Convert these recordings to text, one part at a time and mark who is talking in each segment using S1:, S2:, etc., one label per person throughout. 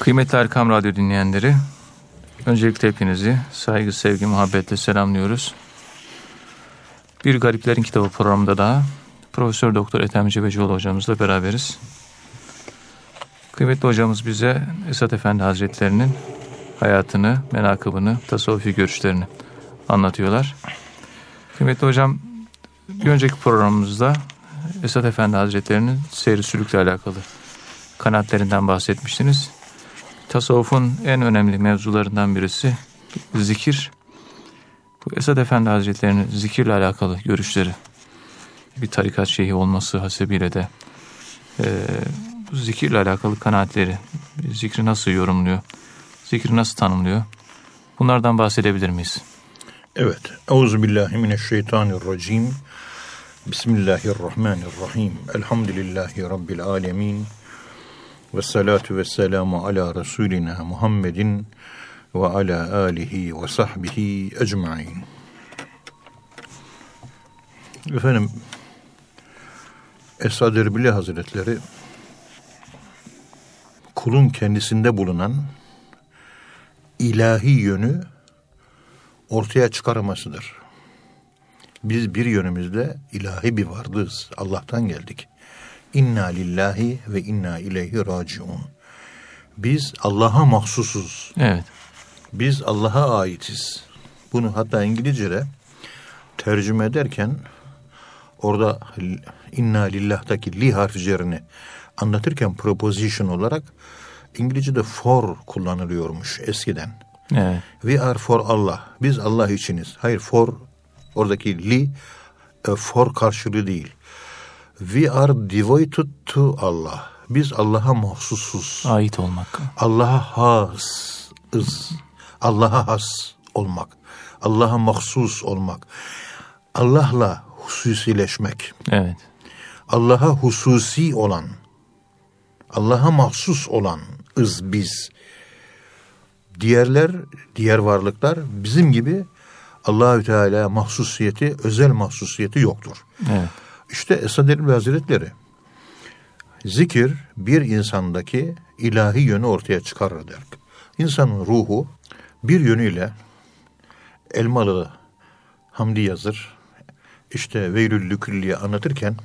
S1: Kıymetli Erkam Radyo dinleyenleri, öncelikle hepinizi saygı, sevgi, muhabbetle selamlıyoruz. Bir Gariplerin Kitabı programında daha Profesör Doktor Ethem Cebecioğlu hocamızla beraberiz. Kıymetli hocamız bize Esat Efendi Hazretlerinin hayatını, menakıbını, tasavvufi görüşlerini anlatıyorlar. Kıymetli hocam, bir önceki programımızda Esat Efendi Hazretlerinin seyri sülükle alakalı kanaatlerinden bahsetmiştiniz. Tasavvufun en önemli mevzularından birisi zikir. Bu Esad Efendi Hazretleri'nin zikirle alakalı görüşleri, bir tarikat şeyhi olması hasebiyle de e, bu zikirle alakalı kanaatleri, zikri nasıl yorumluyor, zikri nasıl tanımlıyor, bunlardan bahsedebilir miyiz?
S2: Evet. Euzubillahimineşşeytanirracim. Bismillahirrahmanirrahim. Elhamdülillahi Rabbil alemin. Ve salatu ve selamu ala Resulina Muhammedin ve ala alihi ve sahbihi ecmain. Efendim, Esad Erbili Hazretleri kulun kendisinde bulunan ilahi yönü ortaya çıkarmasıdır. Biz bir yönümüzde ilahi bir vardığız. Allah'tan geldik. İnna lillahi ve inna ileyhi raciun. Biz Allah'a mahsusuz.
S1: Evet.
S2: Biz Allah'a aitiz. Bunu hatta İngilizce'de tercüme ederken orada inna lillah'taki li harfi üzerine anlatırken preposition olarak İngilizce'de for kullanılıyormuş eskiden.
S1: Evet.
S2: We are for Allah. Biz Allah içiniz. Hayır for oradaki li e, for karşılığı değil. We are devoted to Allah. Biz Allah'a mahsusuz.
S1: Ait olmak.
S2: Allah'a hasız. Allah'a has olmak. Allah'a mahsus olmak. Allah'la hususileşmek.
S1: Evet.
S2: Allah'a hususi olan, Allah'a mahsus olan ız biz. Diğerler, diğer varlıklar bizim gibi Allahü Teala mahsusiyeti, özel mahsusiyeti yoktur.
S1: Evet.
S2: İşte Esad Erbil Hazretleri zikir bir insandaki ilahi yönü ortaya çıkarır der. İnsanın ruhu bir yönüyle Elmalı Hamdi yazır. İşte Veylül Lükülli'yi anlatırken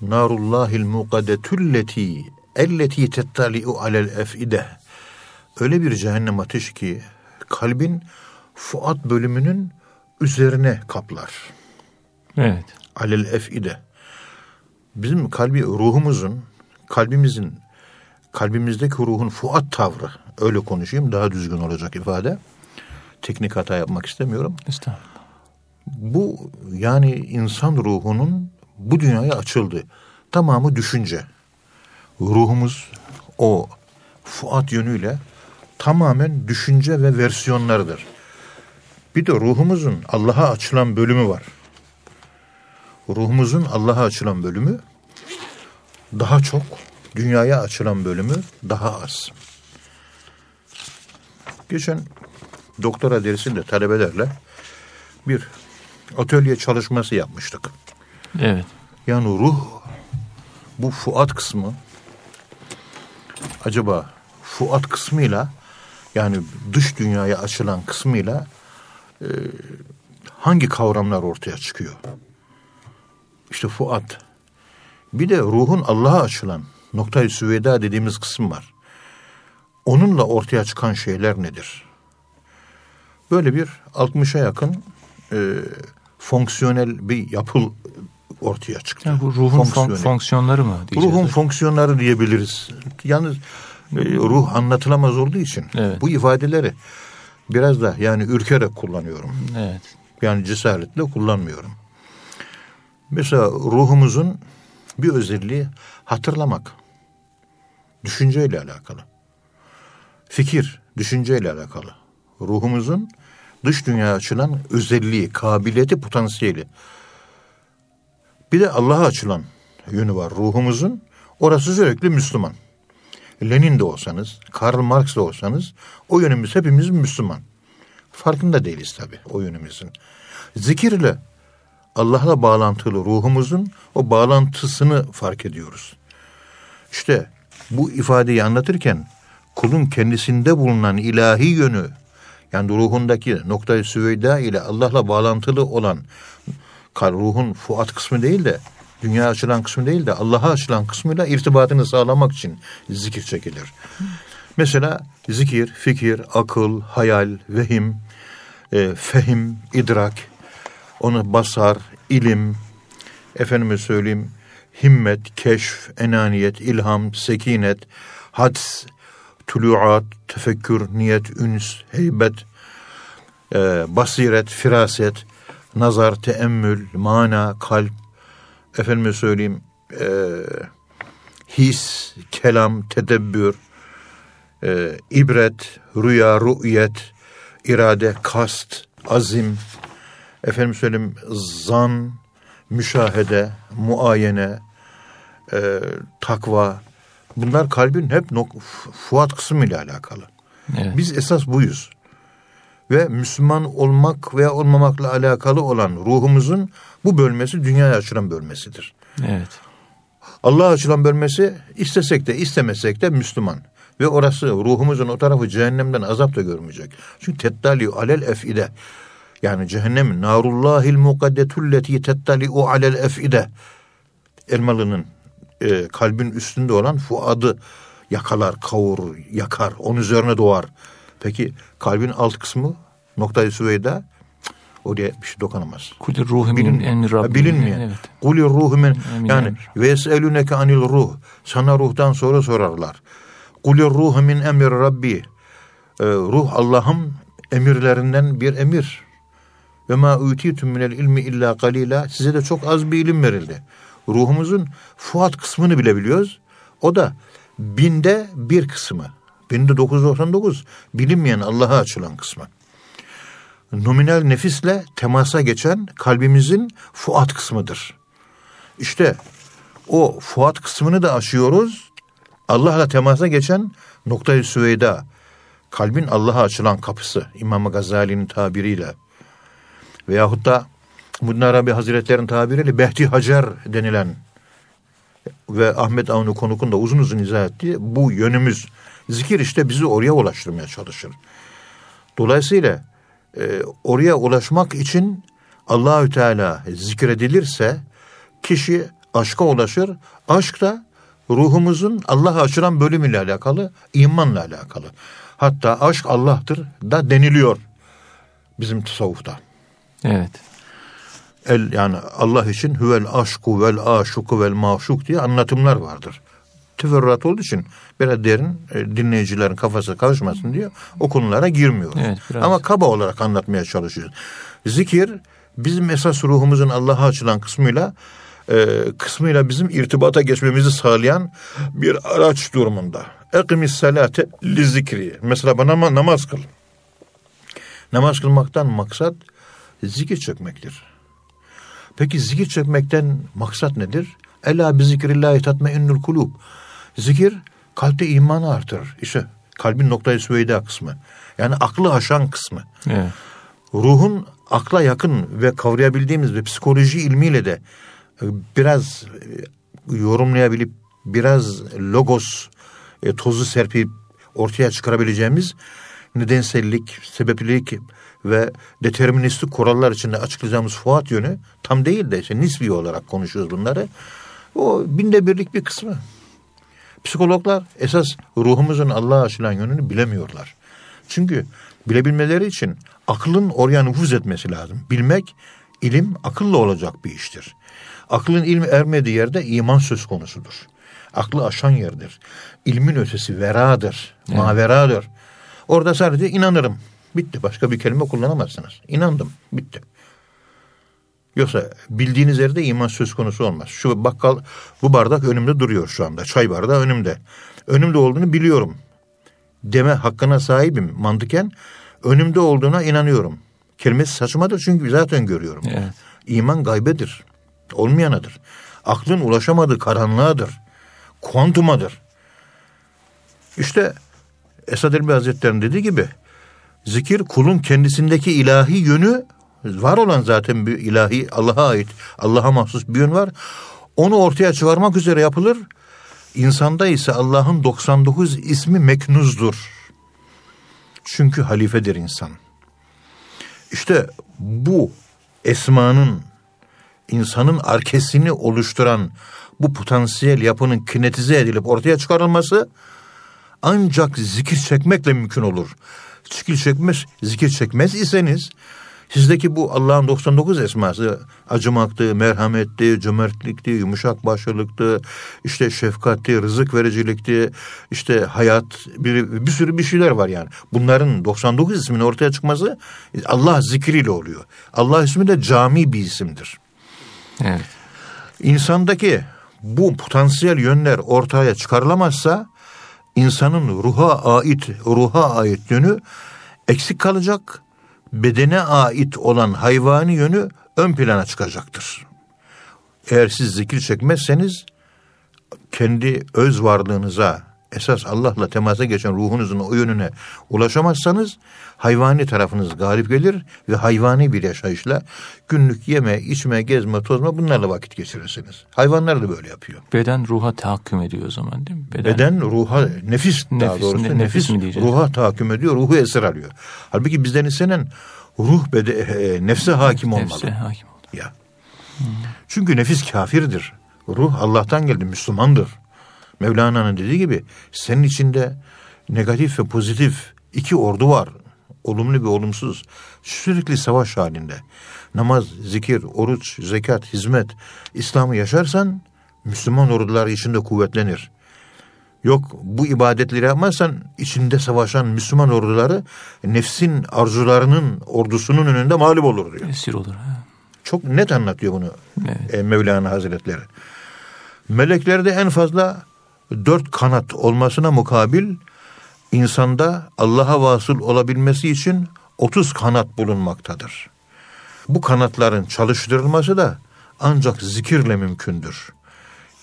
S2: Narullahil muqadetulleti elleti tettali'u alel efide öyle bir cehennem ateşi ki kalbin fuat bölümünün üzerine kaplar.
S1: Evet.
S2: Alel efide. Bizim kalbi ruhumuzun, kalbimizin, kalbimizdeki ruhun fuat tavrı, öyle konuşayım daha düzgün olacak ifade. Teknik hata yapmak istemiyorum.
S1: Estağfurullah.
S2: Bu yani insan ruhunun bu dünyaya açıldı. Tamamı düşünce. Ruhumuz o fuat yönüyle tamamen düşünce ve versiyonlarıdır. Bir de ruhumuzun Allah'a açılan bölümü var. Ruhumuzun Allah'a açılan bölümü daha çok, dünyaya açılan bölümü daha az. Geçen doktora dersinde talebelerle bir atölye çalışması yapmıştık.
S1: Evet.
S2: Yani ruh bu fuat kısmı acaba fuat kısmıyla yani dış dünyaya açılan kısmıyla e, hangi kavramlar ortaya çıkıyor? İşte fuat. Bir de ruhun Allah'a açılan noktayı süveda dediğimiz kısım var. Onunla ortaya çıkan şeyler nedir? Böyle bir 60'a yakın e, fonksiyonel bir yapı ortaya çıktı.
S1: Yani bu ruhun fon- fonksiyonları mı
S2: diyeceğiz? Ruhun fonksiyonları diyebiliriz. Yalnız e, ruh anlatılamaz olduğu için
S1: evet.
S2: bu ifadeleri biraz da yani ürkerek kullanıyorum.
S1: Evet.
S2: Yani cesaretle kullanmıyorum. Mesela ruhumuzun bir özelliği hatırlamak. Düşünceyle alakalı. Fikir, düşünceyle alakalı. Ruhumuzun dış dünyaya açılan özelliği, kabiliyeti, potansiyeli. Bir de Allah'a açılan yönü var ruhumuzun. Orası sürekli Müslüman. Lenin de olsanız, Karl Marx da olsanız o yönümüz hepimiz Müslüman. Farkında değiliz tabii o yönümüzün. Zikirle Allah'la bağlantılı ruhumuzun o bağlantısını fark ediyoruz. İşte bu ifadeyi anlatırken kulun kendisinde bulunan ilahi yönü yani ruhundaki noktayı süveyda ile Allah'la bağlantılı olan ruhun fuat kısmı değil de dünya açılan kısmı değil de Allah'a açılan kısmıyla irtibatını sağlamak için zikir çekilir. Mesela zikir, fikir, akıl, hayal, vehim, e, fehim, idrak, onu basar, ilim, efendime söyleyeyim, himmet, keşf, enaniyet, ilham, sekinet, hads, tuluat, tefekkür, niyet, üns, heybet, e, basiret, firaset, nazar, teemmül, mana, kalp, efendime söyleyeyim, e, his, kelam, tedebbür, e, ibret, rüya, rü'yet, irade, kast, azim, efendim söyleyeyim zan, müşahede, muayene, e, takva. Bunlar kalbin hep nok- fuat kısmı ile alakalı. Evet. Biz esas buyuz. Ve Müslüman olmak veya olmamakla alakalı olan ruhumuzun bu bölmesi dünyaya açılan bölmesidir.
S1: Evet.
S2: Allah'a açılan bölmesi istesek de istemesek de Müslüman. Ve orası ruhumuzun o tarafı cehennemden azap da görmeyecek. Çünkü tettali alel efide. Yani cehennem narullahil mukaddetulleti tettali'u alel efide. Elmalı'nın e, kalbin üstünde olan fuadı yakalar, kavur, yakar. Onun üzerine doğar. Peki kalbin alt kısmı noktayı süveyda oraya bir şey dokunamaz.
S1: Kulir ruhu min emri
S2: Rabbi. Bilinmeyen. Evet. Kulir ruhu min yani ve eseluneke anil ruh. Sana ruhtan soru sorarlar. Kulir ruhu min emri Rabbi. Ee, ruh Allah'ın emirlerinden bir emir. Ve ma utitum minel ilmi illa kalila. Size de çok az bir ilim verildi. Ruhumuzun fuat kısmını bile biliyoruz. O da binde bir kısmı. Binde 999 bilinmeyen Allah'a açılan kısmı. Nominal nefisle temasa geçen kalbimizin fuat kısmıdır. İşte o fuat kısmını da aşıyoruz. Allah'la temasa geçen noktayı süveyda. Kalbin Allah'a açılan kapısı. İmam Gazali'nin tabiriyle veyahut da Muddin Arabi Hazretleri'nin tabiriyle Behti Hacer denilen ve Ahmet Avni Konuk'un da uzun uzun izah ettiği bu yönümüz zikir işte bizi oraya ulaştırmaya çalışır. Dolayısıyla e, oraya ulaşmak için Allahü Teala zikredilirse kişi aşka ulaşır. Aşk da ruhumuzun Allah'a açılan bölümüyle alakalı, imanla alakalı. Hatta aşk Allah'tır da deniliyor bizim tasavvufta.
S1: Evet.
S2: El yani Allah için huvel aşku vel aşuku vel maşuk diye anlatımlar vardır. Teferruat olduğu için biraz derin e, dinleyicilerin kafası karışmasın diye o konulara girmiyoruz. Evet, Ama kaba olarak anlatmaya çalışıyoruz. Zikir bizim esas ruhumuzun Allah'a açılan kısmıyla e, kısmıyla bizim irtibata geçmemizi sağlayan bir araç durumunda. Ekimis salate li zikri. Mesela bana namaz kıl. Namaz kılmaktan maksat zikir çekmektir. Peki zikir çekmekten maksat nedir? Ela bi zikrillahi tatmainnul kulub. Zikir kalpte imanı artırır. İşte kalbin noktayı süveyda kısmı. Yani aklı aşan kısmı. Evet. Ruhun akla yakın ve kavrayabildiğimiz ve psikoloji ilmiyle de e, biraz e, yorumlayabilip biraz logos e, tozu serpip ortaya çıkarabileceğimiz nedensellik, sebeplilik ve deterministik kurallar içinde açıklayacağımız fuat yönü tam değil de işte nisbi olarak konuşuyoruz bunları. O binde birlik bir kısmı. Psikologlar esas ruhumuzun Allah'a açılan yönünü bilemiyorlar. Çünkü bilebilmeleri için aklın oraya nüfuz etmesi lazım. Bilmek, ilim akılla olacak bir iştir. Aklın ilmi ermediği yerde iman söz konusudur. Aklı aşan yerdir. İlmin ötesi veradır, evet. maveradır. Orada sadece inanırım. Bitti. Başka bir kelime kullanamazsınız. İnandım. Bitti. Yoksa bildiğiniz yerde iman söz konusu olmaz. Şu bakkal bu bardak önümde duruyor şu anda. Çay bardağı önümde. Önümde olduğunu biliyorum. Deme hakkına sahibim mantıken. Önümde olduğuna inanıyorum. Kelimesi saçmadır çünkü zaten görüyorum. Evet. İman gaybedir. Olmayanadır. Aklın ulaşamadığı karanlığadır. Kuantumadır. İşte Esad Elbi Hazretleri'nin dediği gibi zikir kulun kendisindeki ilahi yönü var olan zaten bir ilahi Allah'a ait Allah'a mahsus bir yön var. Onu ortaya çıkarmak üzere yapılır İnsanda ise Allah'ın 99 ismi meknuzdur. Çünkü halifedir insan. İşte bu esmanın insanın arkesini oluşturan bu potansiyel yapının kinetize edilip ortaya çıkarılması ancak zikir çekmekle mümkün olur. Zikir çekmez, zikir çekmez iseniz sizdeki bu Allah'ın 99 esması acımaktı, merhametti, cömertlikti, yumuşak başlılıktı, işte şefkatti, rızık vericilikti, işte hayat bir, bir sürü bir şeyler var yani. Bunların 99 isminin ortaya çıkması Allah zikriyle oluyor. Allah ismi de cami bir isimdir.
S1: Evet.
S2: İnsandaki bu potansiyel yönler ortaya çıkarılamazsa insanın ruha ait ruha ait yönü eksik kalacak. Bedene ait olan hayvani yönü ön plana çıkacaktır. Eğer siz zikir çekmezseniz kendi öz varlığınıza esas Allah'la temasa geçen ruhunuzun o yönüne ulaşamazsanız hayvani tarafınız galip gelir ve hayvani bir yaşayışla günlük yeme, içme, gezme, tozma bunlarla vakit geçirirsiniz. Hayvanlar da böyle yapıyor.
S1: Beden ruha tahakküm ediyor o zaman değil mi?
S2: Beden, Beden ruha, nefis, daha
S1: Nefis,
S2: doğrusu
S1: ne- nefis mi diyeceğiz?
S2: ruha tahakküm ediyor, ruhu esir alıyor. Halbuki bizden istenen ruh bede, e, nefse hakim olmalı.
S1: Nefse hakim oldu.
S2: Ya. Çünkü nefis kafirdir. Ruh Allah'tan geldi, Müslümandır. Mevlana'nın dediği gibi senin içinde negatif ve pozitif iki ordu var. Olumlu ve olumsuz. Sürekli savaş halinde. Namaz, zikir, oruç, zekat, hizmet, İslam'ı yaşarsan Müslüman ordular içinde kuvvetlenir. Yok bu ibadetleri yapmazsan içinde savaşan Müslüman orduları nefsin arzularının ordusunun önünde mağlup olur diyor.
S1: Esir olur. Ha.
S2: Çok net anlatıyor bunu
S1: Evet.
S2: e, Mevlana Hazretleri. Meleklerde en fazla dört kanat olmasına mukabil insanda Allah'a vasıl olabilmesi için 30 kanat bulunmaktadır. Bu kanatların çalıştırılması da ancak zikirle mümkündür.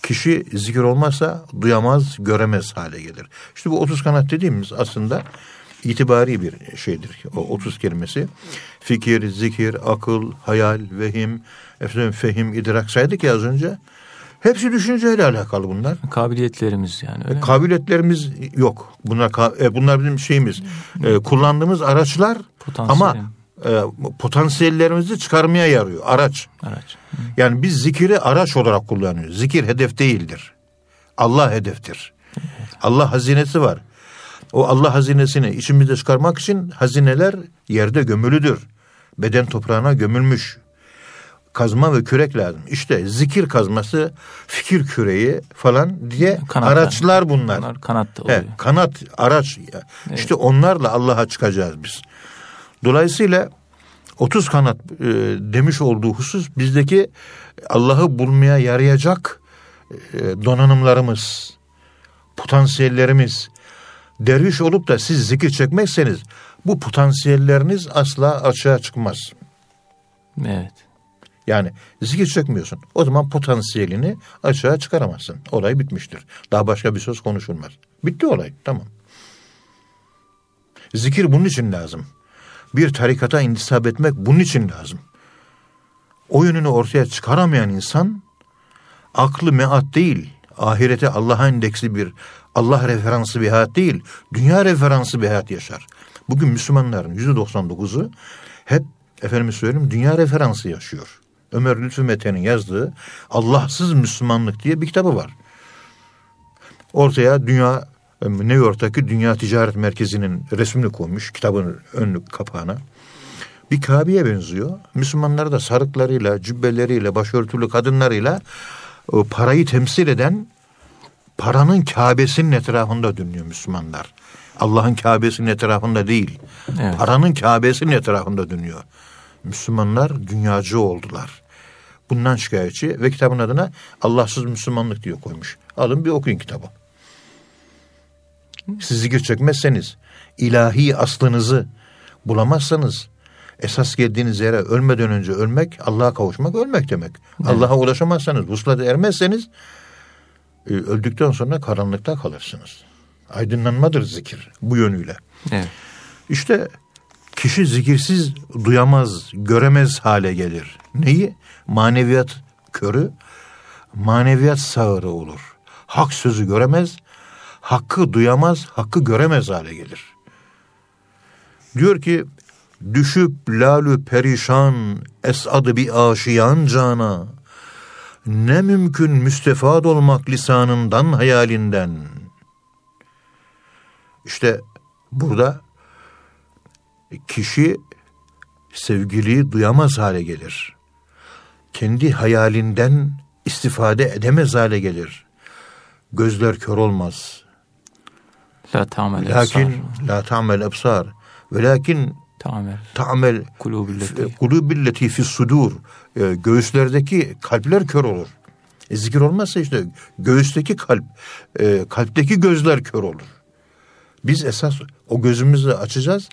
S2: Kişi zikir olmazsa duyamaz, göremez hale gelir. İşte bu 30 kanat dediğimiz aslında itibari bir şeydir. O 30 kelimesi. Fikir, zikir, akıl, hayal, vehim, efendim, fehim, idrak saydık ya az önce. Hepsi düşünceyle alakalı bunlar.
S1: Kabiliyetlerimiz yani öyle mi?
S2: Kabiliyetlerimiz yok. Bunlar e, bunlar bizim şeyimiz. E, kullandığımız araçlar
S1: Potansiyel.
S2: ama e, potansiyellerimizi çıkarmaya yarıyor. Araç.
S1: Araç.
S2: Yani biz zikiri araç olarak kullanıyoruz. Zikir hedef değildir. Allah hedeftir. Allah hazinesi var. O Allah hazinesini içimizde çıkarmak için hazineler yerde gömülüdür. Beden toprağına gömülmüş. Kazma ve kürek lazım. İşte zikir kazması, fikir küreği falan diye
S1: Kanatlar.
S2: araçlar bunlar.
S1: Bunlar kanat da oluyor.
S2: He, kanat, araç. İşte onlarla Allah'a çıkacağız biz. Dolayısıyla 30 kanat e, demiş olduğu husus bizdeki Allah'ı bulmaya yarayacak e, donanımlarımız, potansiyellerimiz. Derviş olup da siz zikir çekmezseniz bu potansiyelleriniz asla açığa çıkmaz.
S1: Evet.
S2: Yani zikir çekmiyorsun. O zaman potansiyelini açığa çıkaramazsın. Olay bitmiştir. Daha başka bir söz konuşulmaz. Bitti olay. Tamam. Zikir bunun için lazım. Bir tarikata intisap etmek bunun için lazım. O yönünü ortaya çıkaramayan insan aklı meat değil, ahirete Allah'a endeksli bir Allah referansı bir hayat değil, dünya referansı bir hayat yaşar. Bugün Müslümanların yüzde 99'u hep efendim söyleyeyim dünya referansı yaşıyor. Ömer Lütfü Mete'nin yazdığı Allahsız Müslümanlık diye bir kitabı var. Ortaya dünya New York'taki Dünya Ticaret Merkezi'nin resmini koymuş kitabın ön kapağına. Bir Kabe'ye benziyor. Müslümanlar da sarıklarıyla, cübbeleriyle, başörtülü kadınlarıyla o parayı temsil eden paranın Kabe'sinin etrafında dönüyor Müslümanlar. Allah'ın Kabe'sinin etrafında değil.
S1: Evet.
S2: Paranın Kabe'sinin etrafında dönüyor. Müslümanlar dünyacı oldular. Bundan şikayetçi ve kitabın adına Allahsız Müslümanlık diye koymuş. Alın bir okuyun kitabı. Siz zikir çekmezseniz, ilahi aslınızı bulamazsanız, esas geldiğiniz yere ölmeden önce ölmek, Allah'a kavuşmak ölmek demek. Allah'a ulaşamazsanız, vuslata ermezseniz, e, öldükten sonra karanlıkta kalırsınız. Aydınlanmadır zikir bu yönüyle.
S1: Evet.
S2: İşte kişi zikirsiz duyamaz, göremez hale gelir. Neyi? Maneviyat körü, maneviyat sağırı olur. hak sözü göremez, hakkı duyamaz, hakkı göremez hale gelir. Diyor ki düşüp lalü perişan esadı bir aşiyan cana ne mümkün müstefad olmak lisanından hayalinden. İşte burada kişi sevgiliyi duyamaz hale gelir. Kendi hayalinden istifade edemez hale gelir. Gözler kör olmaz.
S1: La ta'mel
S2: Lakin la ta'mel ebsar. Ve lakin
S1: ta'mel
S2: ta'mel
S1: kulubilleti.
S2: kulubilleti fi sudur. E, göğüslerdeki kalpler kör olur. E, zikir olmazsa işte göğüsteki kalp, e, kalpteki gözler kör olur. Biz esas o gözümüzü açacağız.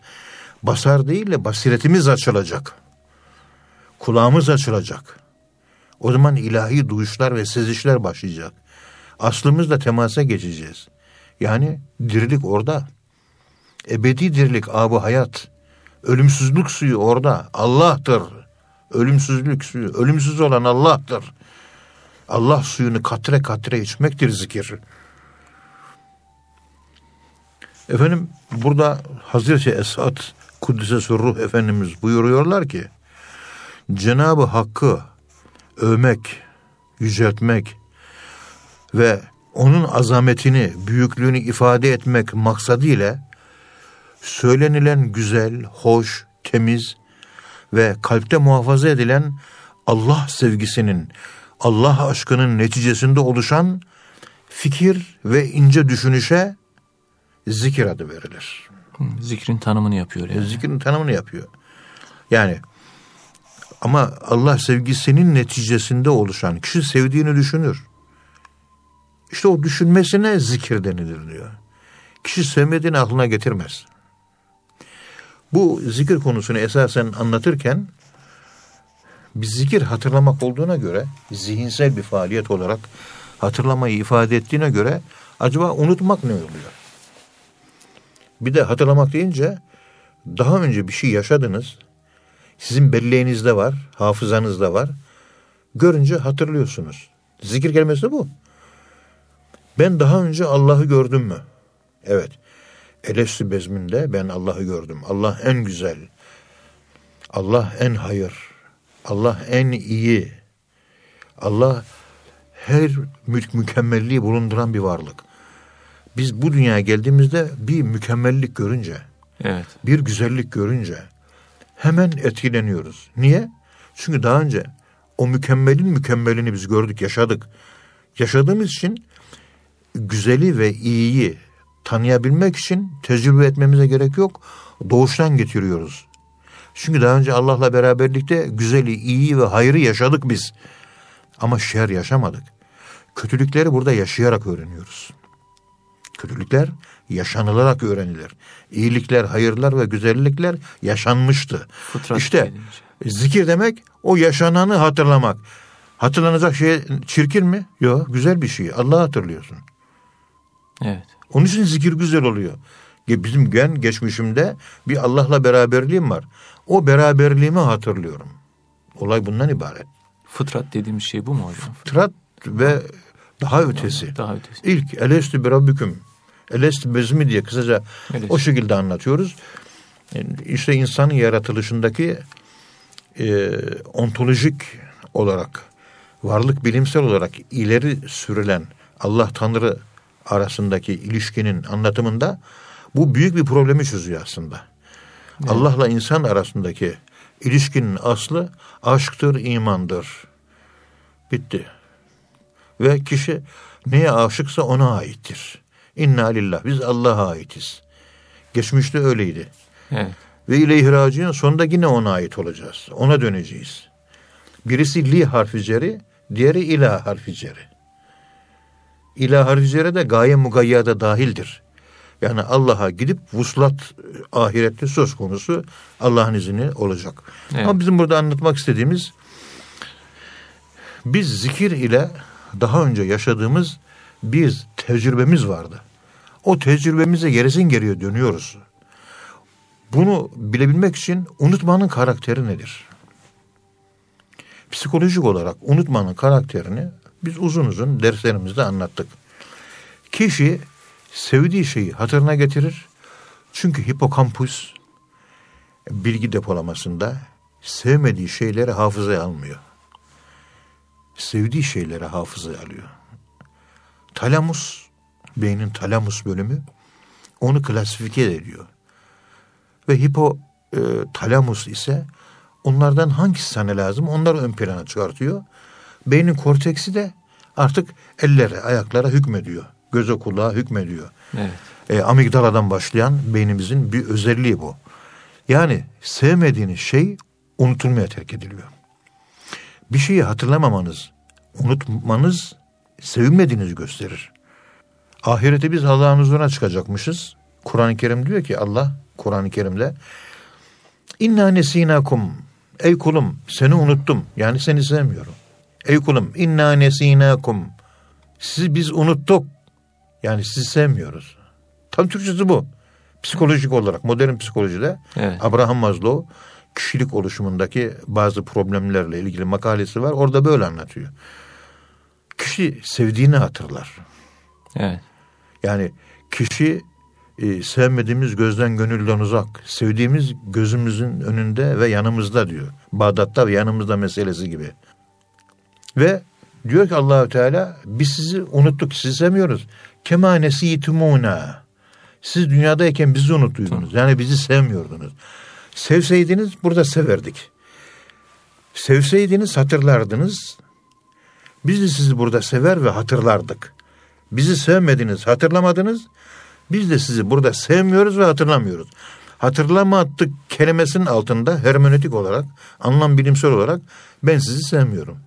S2: Basar değil de basiretimiz açılacak. Kulağımız açılacak. O zaman ilahi duyuşlar ve sezişler başlayacak. Aslımızla temasa geçeceğiz. Yani dirilik orada. Ebedi dirilik, abu hayat. Ölümsüzlük suyu orada. Allah'tır. Ölümsüzlük suyu. Ölümsüz olan Allah'tır. Allah suyunu katre katre içmektir zikir. Efendim burada Hazreti Esad Kuddise Ruh Efendimiz buyuruyorlar ki Cenab-ı Hakk'ı övmek, yüceltmek ve onun azametini, büyüklüğünü ifade etmek maksadıyla söylenilen güzel, hoş, temiz ve kalpte muhafaza edilen Allah sevgisinin, Allah aşkının neticesinde oluşan fikir ve ince düşünüşe zikir adı verilir.
S1: Zikrin tanımını yapıyor yani.
S2: Zikrin tanımını yapıyor. Yani ama Allah sevgisinin neticesinde oluşan kişi sevdiğini düşünür. İşte o düşünmesine zikir denilir diyor. Kişi sevmediğini aklına getirmez. Bu zikir konusunu esasen anlatırken bir zikir hatırlamak olduğuna göre zihinsel bir faaliyet olarak hatırlamayı ifade ettiğine göre acaba unutmak ne oluyor? Bir de hatırlamak deyince daha önce bir şey yaşadınız. Sizin belleğinizde var, hafızanızda var. Görünce hatırlıyorsunuz. Zikir kelimesi bu. Ben daha önce Allah'ı gördüm mü? Evet. Elefsi bezminde ben Allah'ı gördüm. Allah en güzel. Allah en hayır. Allah en iyi. Allah her mü mükemmelliği bulunduran bir varlık. Biz bu dünyaya geldiğimizde bir mükemmellik görünce,
S1: Evet.
S2: bir güzellik görünce hemen etkileniyoruz. Niye? Çünkü daha önce o mükemmelin mükemmelini biz gördük, yaşadık. Yaşadığımız için güzeli ve iyiyi tanıyabilmek için tecrübe etmemize gerek yok. Doğuştan getiriyoruz. Çünkü daha önce Allah'la beraberlikte güzeli, iyiyi ve hayrı yaşadık biz. Ama şer yaşamadık. Kötülükleri burada yaşayarak öğreniyoruz. Kötülükler yaşanılarak öğrenilir. İyilikler, hayırlar ve güzellikler yaşanmıştı.
S1: Fıtrat
S2: işte
S1: dediğimiz.
S2: zikir demek o yaşananı hatırlamak. Hatırlanacak şey çirkin mi? Yok, güzel bir şey. Allah'ı hatırlıyorsun.
S1: Evet.
S2: Onun için zikir güzel oluyor. Bizim gen geçmişimde bir Allah'la beraberliğim var. O beraberliğimi hatırlıyorum. Olay bundan ibaret.
S1: Fıtrat dediğimiz şey bu mu hocam?
S2: Fıtrat ve daha ötesi.
S1: Daha ötesi.
S2: İlk elestü bir rabbüküm. Elestü bezmi diye kısaca
S1: Elestü.
S2: o şekilde anlatıyoruz. İşte insanın yaratılışındaki e, ontolojik olarak, varlık bilimsel olarak ileri sürülen Allah Tanrı arasındaki ilişkinin anlatımında bu büyük bir problemi çözüyor aslında. Allah'la insan arasındaki ilişkinin aslı aşktır, imandır. Bitti. Ve kişi neye aşıksa ona aittir. İnna lillah. Biz Allah'a aitiz. Geçmişte öyleydi.
S1: Evet.
S2: Ve ileyhi raciun sonunda yine ona ait olacağız. Ona döneceğiz. Birisi li harfi ceri, diğeri ilah harfi ceri. İlah harfi ceri de gaye mugayyada dahildir. Yani Allah'a gidip vuslat e, ahirette söz konusu Allah'ın izini olacak.
S1: Evet.
S2: Ama bizim burada anlatmak istediğimiz biz zikir ile daha önce yaşadığımız bir tecrübemiz vardı. O tecrübemize gerisin geriye dönüyoruz. Bunu bilebilmek için unutmanın karakteri nedir? Psikolojik olarak unutmanın karakterini biz uzun uzun derslerimizde anlattık. Kişi sevdiği şeyi hatırına getirir. Çünkü hipokampus bilgi depolamasında sevmediği şeyleri hafızaya almıyor. Sevdiği şeyleri hafızaya alıyor. Talamus, beynin talamus bölümü onu klasifike ediyor. Ve hipo e, talamus ise onlardan hangisi sana lazım onları ön plana çıkartıyor. Beynin korteksi de artık ellere, ayaklara hükmediyor. Göze kulağa hükmediyor.
S1: Evet.
S2: E, amigdaladan başlayan beynimizin bir özelliği bu. Yani sevmediğiniz şey unutulmaya terk ediliyor. Bir şeyi hatırlamamanız, unutmanız sevilmediğinizi gösterir. Ahirete biz Allah'ın huzuruna çıkacakmışız. Kur'an-ı Kerim diyor ki Allah Kur'an-ı Kerim'de İnna nesinakum Ey kulum seni unuttum. Yani seni sevmiyorum. Ey kulum inna nesinakum Sizi biz unuttuk. Yani sizi sevmiyoruz. Tam Türkçesi bu. Psikolojik olarak modern psikolojide
S1: Evet.
S2: Abraham Maslow kişilik oluşumundaki bazı problemlerle ilgili makalesi var. Orada böyle anlatıyor. Kişi sevdiğini hatırlar.
S1: Evet.
S2: Yani kişi e, sevmediğimiz gözden gönülden uzak, sevdiğimiz gözümüzün önünde ve yanımızda diyor. Bağdat'ta ve yanımızda meselesi gibi. Ve diyor ki Allahü Teala biz sizi unuttuk, sizi sevmiyoruz. Kema nesitumuna. Siz dünyadayken bizi unuttuydunuz. Yani bizi sevmiyordunuz. Sevseydiniz burada severdik. Sevseydiniz hatırlardınız. Biz de sizi burada sever ve hatırlardık. Bizi sevmediniz, hatırlamadınız. Biz de sizi burada sevmiyoruz ve hatırlamıyoruz. Hatırlamadık kelimesinin altında hermenötik olarak, anlam bilimsel olarak ben sizi sevmiyorum.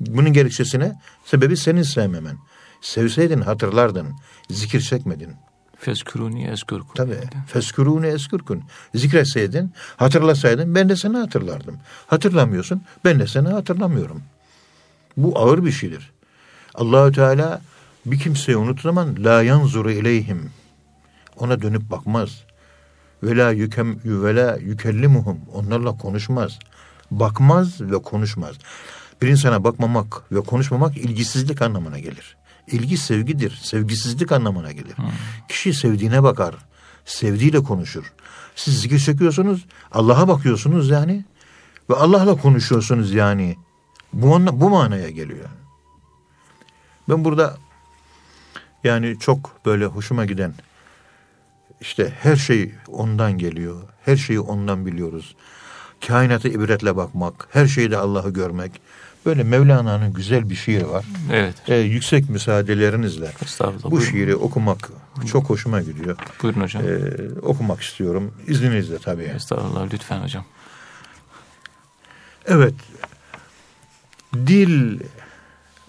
S2: Bunun gerekçesine sebebi senin sevmemen. Sevseydin hatırlardın, zikir çekmedin.
S1: Fezkuruni ezkurkum.
S2: Tabii. Feskürûne eskürkün. Zikretseydin, hatırlasaydın ben de seni hatırlardım. Hatırlamıyorsun, ben de seni hatırlamıyorum. Bu ağır bir şeydir. Allahü Teala bir kimseyi unuttuğu zaman la yanzuru ileyhim. Ona dönüp bakmaz. Ve la yükem ve la yükellimuhum. Onlarla konuşmaz. Bakmaz ve konuşmaz. Bir insana bakmamak ve konuşmamak ilgisizlik anlamına gelir. İlgi sevgidir. Sevgisizlik anlamına gelir. Kişi sevdiğine bakar. Sevdiğiyle konuşur. Siz zikir çekiyorsunuz. Allah'a bakıyorsunuz yani. Ve Allah'la konuşuyorsunuz yani. Bu, bu manaya geliyor. Ben burada yani çok böyle hoşuma giden işte her şey ondan geliyor. Her şeyi ondan biliyoruz. Kainata ibretle bakmak, her şeyde Allah'ı görmek. Böyle Mevlana'nın güzel bir şiiri var.
S1: Evet.
S2: Ee, yüksek müsaadelerinizle bu
S1: Buyurun.
S2: şiiri okumak çok hoşuma gidiyor.
S1: Buyurun hocam.
S2: Ee, okumak istiyorum. İzninizle tabii.
S1: Estağfurullah lütfen hocam.
S2: Evet. Dil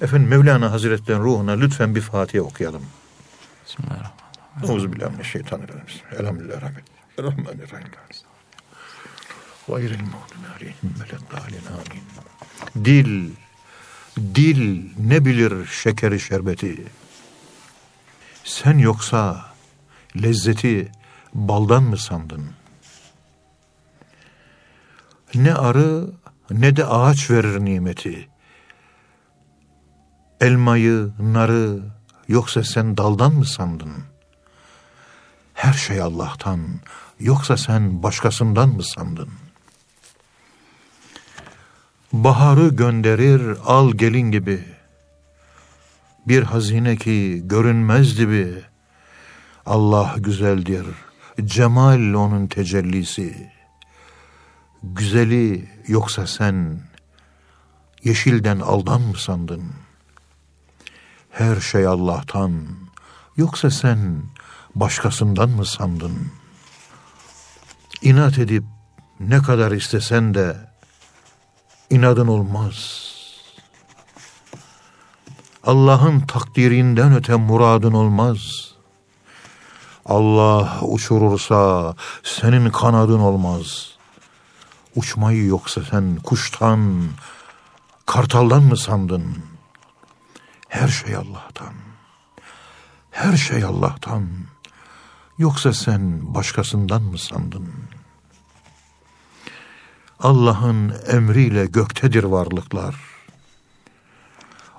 S2: efendim Mevlana Hazretleri'nin ruhuna lütfen bir Fatiha okuyalım.
S1: Bismillahirrahmanirrahim.
S2: Euzubillahimineşşeytanirracim. Elhamdülillah Rabbil Rahmanirrahim. Gayril mağdubi aleyhim veleddâlin amin. Dil, dil ne bilir şekeri şerbeti. Sen yoksa lezzeti baldan mı sandın? Ne arı ne de ağaç verir nimeti. Elmayı, narı yoksa sen daldan mı sandın? Her şey Allah'tan yoksa sen başkasından mı sandın? Baharı gönderir al gelin gibi. Bir hazine ki görünmez gibi. Allah güzeldir. Cemal onun tecellisi. Güzeli yoksa sen yeşilden aldan mı sandın? Her şey Allah'tan yoksa sen başkasından mı sandın? İnat edip ne kadar istesen de inadın olmaz. Allah'ın takdirinden öte muradın olmaz. Allah uçurursa senin kanadın olmaz. Uçmayı yoksa sen kuştan, kartaldan mı sandın? Her şey Allah'tan. Her şey Allah'tan. Yoksa sen başkasından mı sandın? Allah'ın emriyle göktedir varlıklar.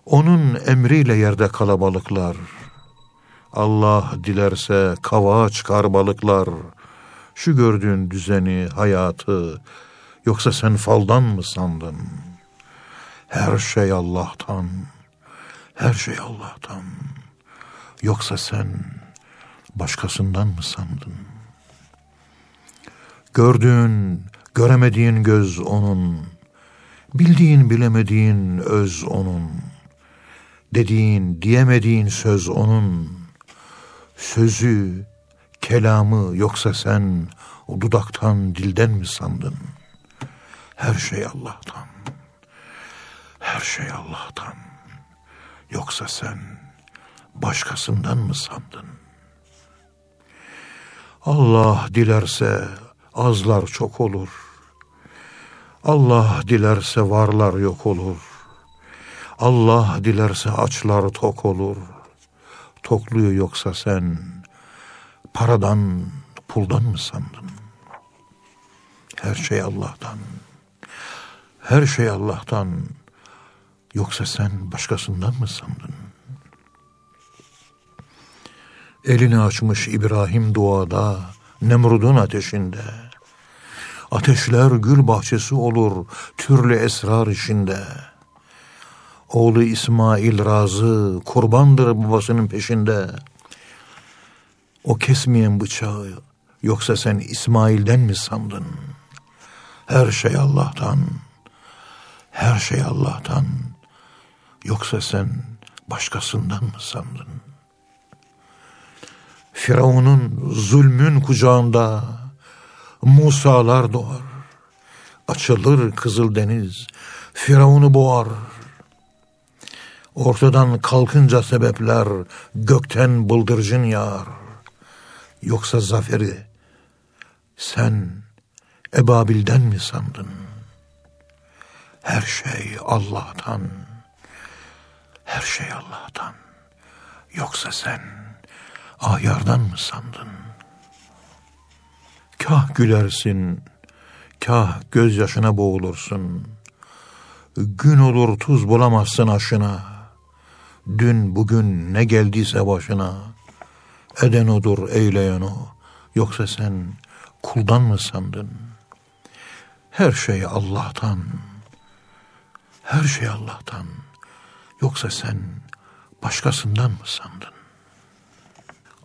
S2: Onun emriyle yerde kalabalıklar. Allah dilerse kava çıkar balıklar. Şu gördüğün düzeni, hayatı, yoksa sen faldan mı sandın? Her şey Allah'tan, her şey Allah'tan. Yoksa sen başkasından mı sandın? Gördüğün, göremediğin göz onun, bildiğin bilemediğin öz onun, dediğin diyemediğin söz onun, sözü, kelamı yoksa sen o dudaktan dilden mi sandın? Her şey Allah'tan, her şey Allah'tan, yoksa sen başkasından mı sandın? Allah dilerse azlar çok olur. Allah dilerse varlar yok olur. Allah dilerse açlar tok olur. Tokluyor yoksa sen paradan, puldan mı sandın? Her şey Allah'tan. Her şey Allah'tan. Yoksa sen başkasından mı sandın? Elini açmış İbrahim duada, Nemrud'un ateşinde. Ateşler gül bahçesi olur, türlü esrar içinde. Oğlu İsmail razı, kurbandır babasının peşinde. O kesmeyen bıçağı, yoksa sen İsmail'den mi sandın? Her şey Allah'tan, her şey Allah'tan. Yoksa sen başkasından mı sandın? Firavun'un zulmün kucağında Musalar doğar. Açılır kızıl deniz, Firavun'u boğar. Ortadan kalkınca sebepler gökten bıldırcın yağar. Yoksa zaferi sen Ebabil'den mi sandın? Her şey Allah'tan. Her şey Allah'tan. Yoksa sen ayardan mı sandın? Kah gülersin, kah gözyaşına boğulursun. Gün olur tuz bulamazsın aşına. Dün bugün ne geldiyse başına. Eden odur, eyleyen o. Yoksa sen kuldan mı sandın? Her şey Allah'tan. Her şey Allah'tan. Yoksa sen başkasından mı sandın?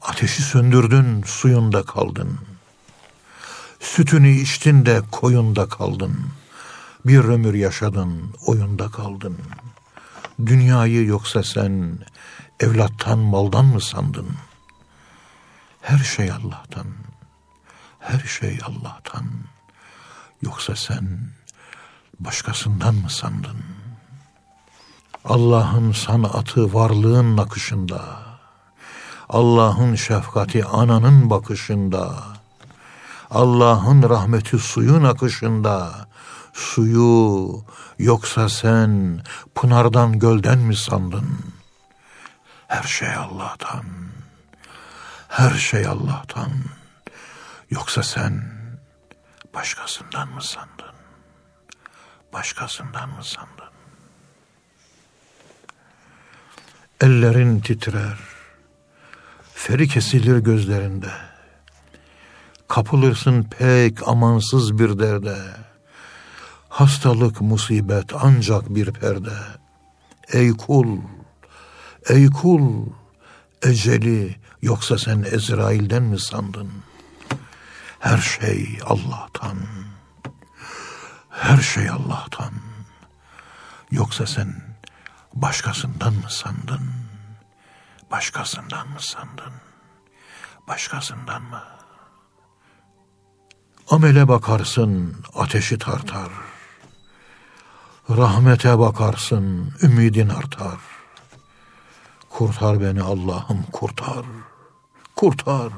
S2: Ateşi söndürdün, suyunda kaldın. Sütünü içtin de koyunda kaldın. Bir ömür yaşadın, oyunda kaldın. Dünyayı yoksa sen evlattan, maldan mı sandın? Her şey Allah'tan. Her şey Allah'tan. Yoksa sen başkasından mı sandın? Allah'ın sanatı varlığın nakışında. Allah'ın şefkati ananın bakışında. Allah'ın rahmeti suyun akışında. Suyu yoksa sen pınardan gölden mi sandın? Her şey Allah'tan. Her şey Allah'tan. Yoksa sen başkasından mı sandın? Başkasından mı sandın? Ellerin titrer. Feri kesilir gözlerinde. Kapılırsın pek amansız bir derde. Hastalık, musibet ancak bir perde. Ey kul, ey kul, eceli yoksa sen Ezrail'den mi sandın? Her şey Allah'tan. Her şey Allah'tan. Yoksa sen başkasından mı sandın? Başkasından mı sandın? Başkasından mı? Amele bakarsın, ateşi tartar. Rahmete bakarsın, ümidin artar. Kurtar beni Allah'ım kurtar. Kurtar.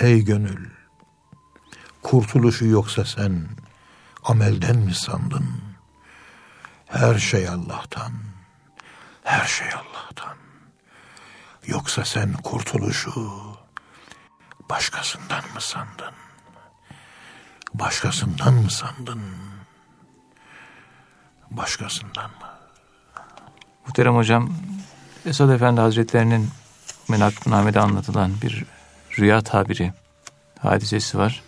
S2: Ey gönül, kurtuluşu yoksa sen amelden mi sandın? Her şey Allah'tan, her şey Allah'tan. Yoksa sen kurtuluşu başkasından mı sandın? Başkasından mı sandın? Başkasından mı?
S1: Muhterem hocam, Esad Efendi Hazretlerinin menakbnamede anlatılan bir rüya tabiri hadisesi var.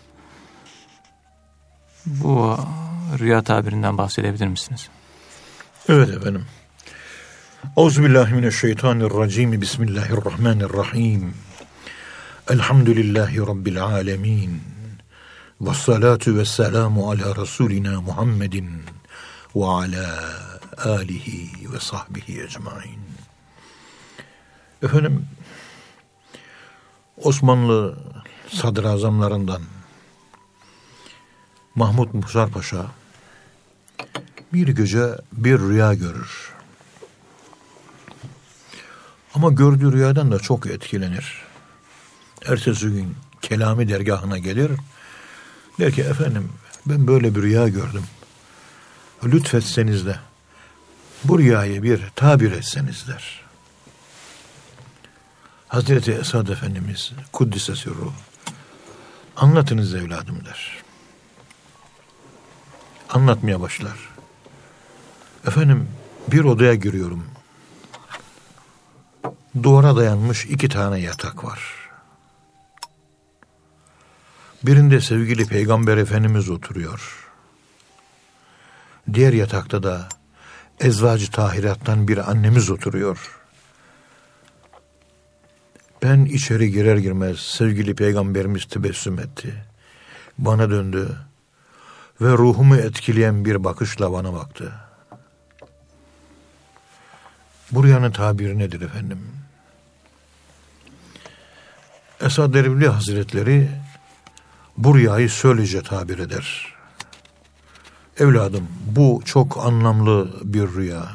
S1: Bu rüya tabirinden bahsedebilir misiniz?
S2: Evet efendim. Euzubillahimineşşeytanirracim. Bismillahirrahmanirrahim. Elhamdülillahi Rabbil alemin. Ve salatu ve selamu ala Resulina Muhammedin ve ala alihi ve sahbihi ecmain. Efendim, Osmanlı sadrazamlarından Mahmut Musar Paşa bir gece bir rüya görür. Ama gördüğü rüyadan da çok etkilenir. Ertesi gün kelami dergahına gelir. Der ki efendim ben böyle bir rüya gördüm. Lütfetseniz de bu rüyayı bir tabir etseniz der. Hazreti Esad Efendimiz Kuddise Sirruh anlatınız evladım der. Anlatmaya başlar. Efendim bir odaya giriyorum. Duvara dayanmış iki tane yatak var. Birinde sevgili Peygamber Efendimiz oturuyor. Diğer yatakta da ezvacı tahirattan bir annemiz oturuyor. Ben içeri girer girmez sevgili peygamberimiz tebessüm etti. Bana döndü ve ruhumu etkileyen bir bakışla bana baktı. Bu rüyanın tabiri nedir efendim? Esad Erbil Hazretleri bu rüyayı söylece tabir eder. Evladım bu çok anlamlı bir rüya.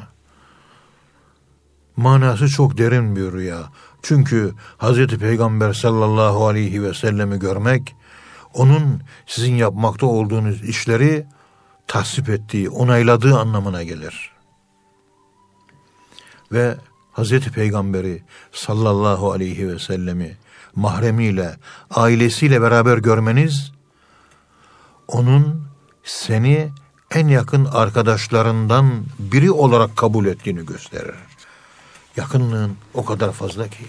S2: Manası çok derin bir rüya. Çünkü Hazreti Peygamber sallallahu aleyhi ve sellemi görmek, onun sizin yapmakta olduğunuz işleri tasvip ettiği, onayladığı anlamına gelir. Ve Hazreti Peygamberi sallallahu aleyhi ve sellemi mahremiyle, ailesiyle beraber görmeniz, onun seni en yakın arkadaşlarından biri olarak kabul ettiğini gösterir. Yakınlığın o kadar fazla ki.